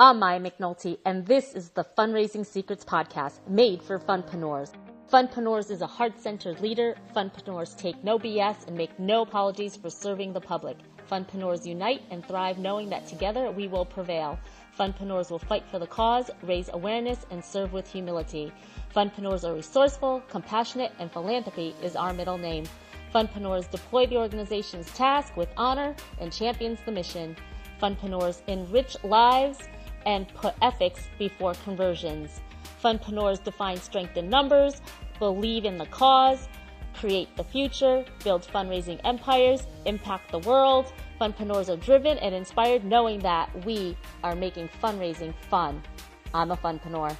I'm Maya McNulty, and this is the Fundraising Secrets Podcast made for funpreneurs. Funpreneurs is a heart-centered leader. Funpreneurs take no BS and make no apologies for serving the public. Funpreneurs unite and thrive knowing that together we will prevail. Funpreneurs will fight for the cause, raise awareness, and serve with humility. Funpreneurs are resourceful, compassionate, and philanthropy is our middle name. Funpreneurs deploy the organization's task with honor and champions the mission. Funpreneurs enrich lives and put ethics before conversions. Funpreneurs define strength in numbers, believe in the cause, create the future, build fundraising empires, impact the world. Funpreneurs are driven and inspired knowing that we are making fundraising fun. I'm a funpreneur.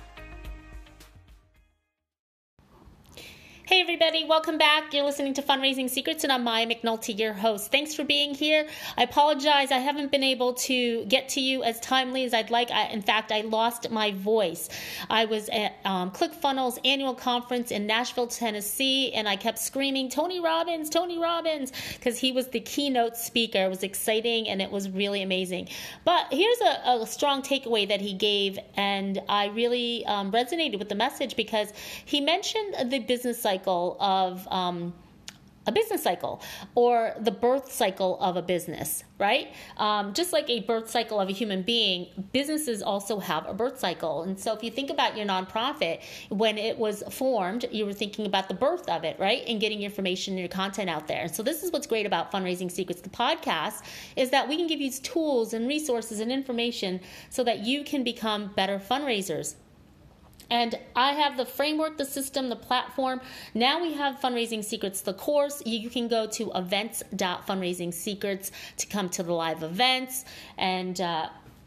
Hey, everybody, welcome back. You're listening to Fundraising Secrets, and I'm Maya McNulty, your host. Thanks for being here. I apologize, I haven't been able to get to you as timely as I'd like. I, in fact, I lost my voice. I was at um, ClickFunnels annual conference in Nashville, Tennessee, and I kept screaming, Tony Robbins, Tony Robbins, because he was the keynote speaker. It was exciting and it was really amazing. But here's a, a strong takeaway that he gave, and I really um, resonated with the message because he mentioned the business cycle cycle of um, a business cycle or the birth cycle of a business, right? Um, just like a birth cycle of a human being, businesses also have a birth cycle. And so if you think about your nonprofit, when it was formed, you were thinking about the birth of it, right? And getting your information and your content out there. So this is what's great about Fundraising Secrets, the podcast, is that we can give you tools and resources and information so that you can become better fundraisers. And I have the framework, the system, the platform. Now we have Fundraising Secrets, the course. You can go to events.fundraisingsecrets to come to the live events and uh,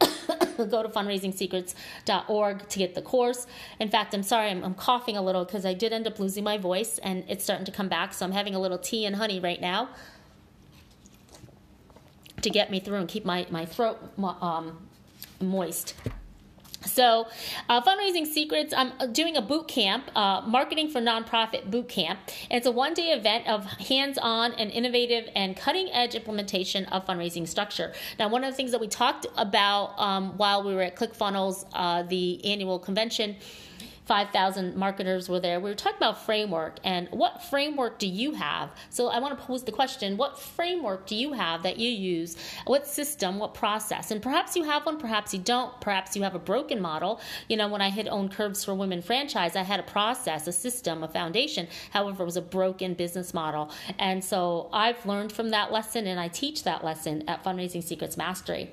go to fundraisingsecrets.org to get the course. In fact, I'm sorry, I'm, I'm coughing a little because I did end up losing my voice and it's starting to come back. So I'm having a little tea and honey right now to get me through and keep my, my throat um, moist. So, uh, fundraising secrets. I'm doing a boot camp, uh, marketing for nonprofit boot camp. It's a one day event of hands on and innovative and cutting edge implementation of fundraising structure. Now, one of the things that we talked about um, while we were at ClickFunnels, uh, the annual convention 5,000 marketers were there. We were talking about framework and what framework do you have? So I want to pose the question what framework do you have that you use? What system, what process? And perhaps you have one, perhaps you don't. Perhaps you have a broken model. You know, when I hit Own Curves for Women franchise, I had a process, a system, a foundation. However, it was a broken business model. And so I've learned from that lesson and I teach that lesson at Fundraising Secrets Mastery.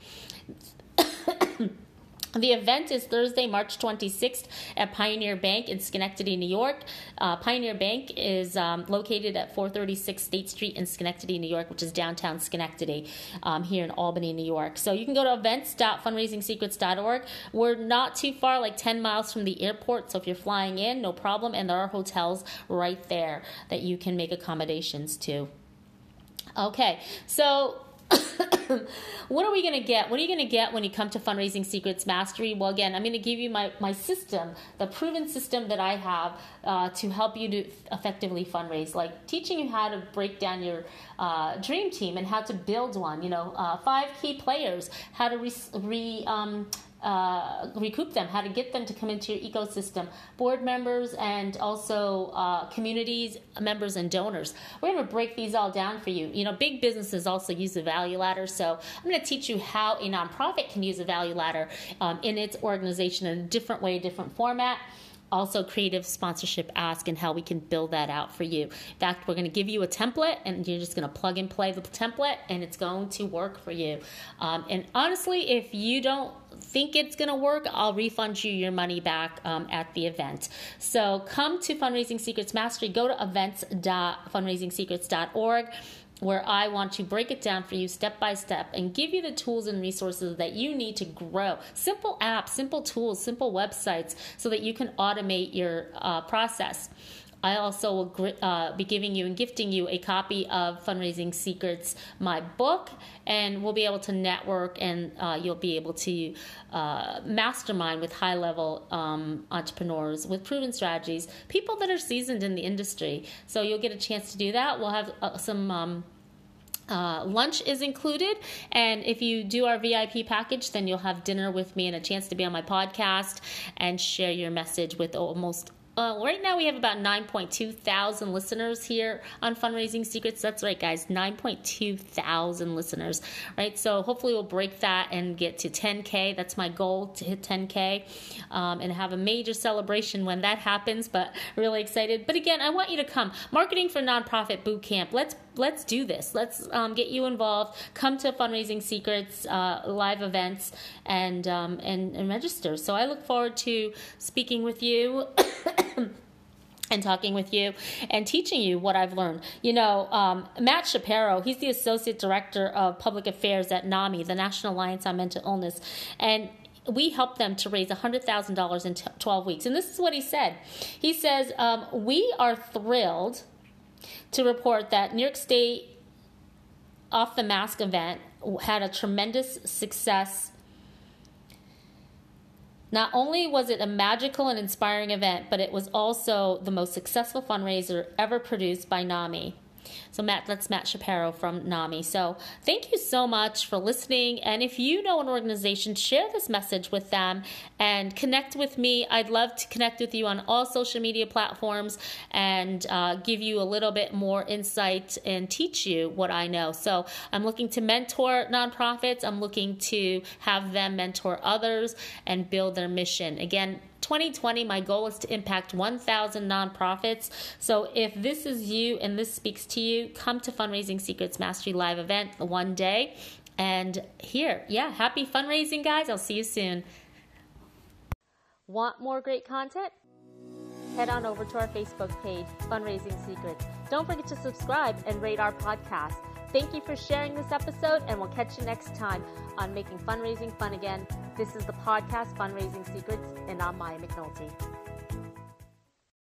The event is Thursday, March 26th at Pioneer Bank in Schenectady, New York. Uh, Pioneer Bank is um, located at 436 State Street in Schenectady, New York, which is downtown Schenectady um, here in Albany, New York. So you can go to events.fundraisingsecrets.org. We're not too far, like 10 miles from the airport. So if you're flying in, no problem. And there are hotels right there that you can make accommodations to. Okay, so what are we going to get? What are you going to get when you come to Fundraising Secrets Mastery? Well, again, I'm going to give you my, my system, the proven system that I have uh, to help you to effectively fundraise, like teaching you how to break down your uh, dream team and how to build one. You know, uh, five key players, how to re, re um, uh, recoup them, how to get them to come into your ecosystem, board members, and also uh, communities, members, and donors. We're going to break these all down for you. You know, big businesses also use the value ladder, so I'm going to teach you how a nonprofit can use a value ladder um, in its organization in a different way, different format also creative sponsorship ask and how we can build that out for you. In fact, we're going to give you a template and you're just going to plug and play the template and it's going to work for you. Um, and honestly, if you don't think it's going to work, I'll refund you your money back um, at the event. So come to Fundraising Secrets Mastery. Go to events.fundraisingsecrets.org where I want to break it down for you step by step and give you the tools and resources that you need to grow. Simple apps, simple tools, simple websites so that you can automate your uh, process. I also will uh, be giving you and gifting you a copy of Fundraising Secrets, my book, and we'll be able to network and uh, you'll be able to uh, mastermind with high level um, entrepreneurs with proven strategies, people that are seasoned in the industry. So you'll get a chance to do that. We'll have uh, some. Um, Uh, lunch is included, and if you do our VIP package, then you'll have dinner with me and a chance to be on my podcast and share your message with almost uh, right now we have about 9.2 thousand listeners here on Fundraising Secrets. That's right, guys, 9.2 thousand listeners, right? So hopefully we'll break that and get to 10K. That's my goal to hit 10K um, and have a major celebration when that happens, but really excited. But again, I want you to come. Marketing for Nonprofit Boot Camp. Let's let's do this. Let's um, get you involved. Come to Fundraising Secrets uh, live events and, um, and and register. So I look forward to speaking with you. and talking with you and teaching you what I've learned. You know, um, Matt Shapiro, he's the Associate Director of Public Affairs at NAMI, the National Alliance on Mental Illness. And we helped them to raise $100,000 in t- 12 weeks. And this is what he said. He says, um, We are thrilled to report that New York State Off the Mask event had a tremendous success not only was it a magical and inspiring event, but it was also the most successful fundraiser ever produced by NAMI. So Matt, that's Matt Shapiro from NAMI. So thank you so much for listening. And if you know an organization, share this message with them and connect with me. I'd love to connect with you on all social media platforms and uh, give you a little bit more insight and teach you what I know. So I'm looking to mentor nonprofits. I'm looking to have them mentor others and build their mission. Again, 2020, my goal is to impact 1,000 nonprofits. So if this is you and this speaks to you, come to Fundraising Secrets Mastery Live event one day. And here, yeah, happy fundraising, guys. I'll see you soon. Want more great content? Head on over to our Facebook page, Fundraising Secrets. Don't forget to subscribe and rate our podcast. Thank you for sharing this episode, and we'll catch you next time on Making Fundraising Fun Again. This is the podcast Fundraising Secrets, and I'm Maya McNulty.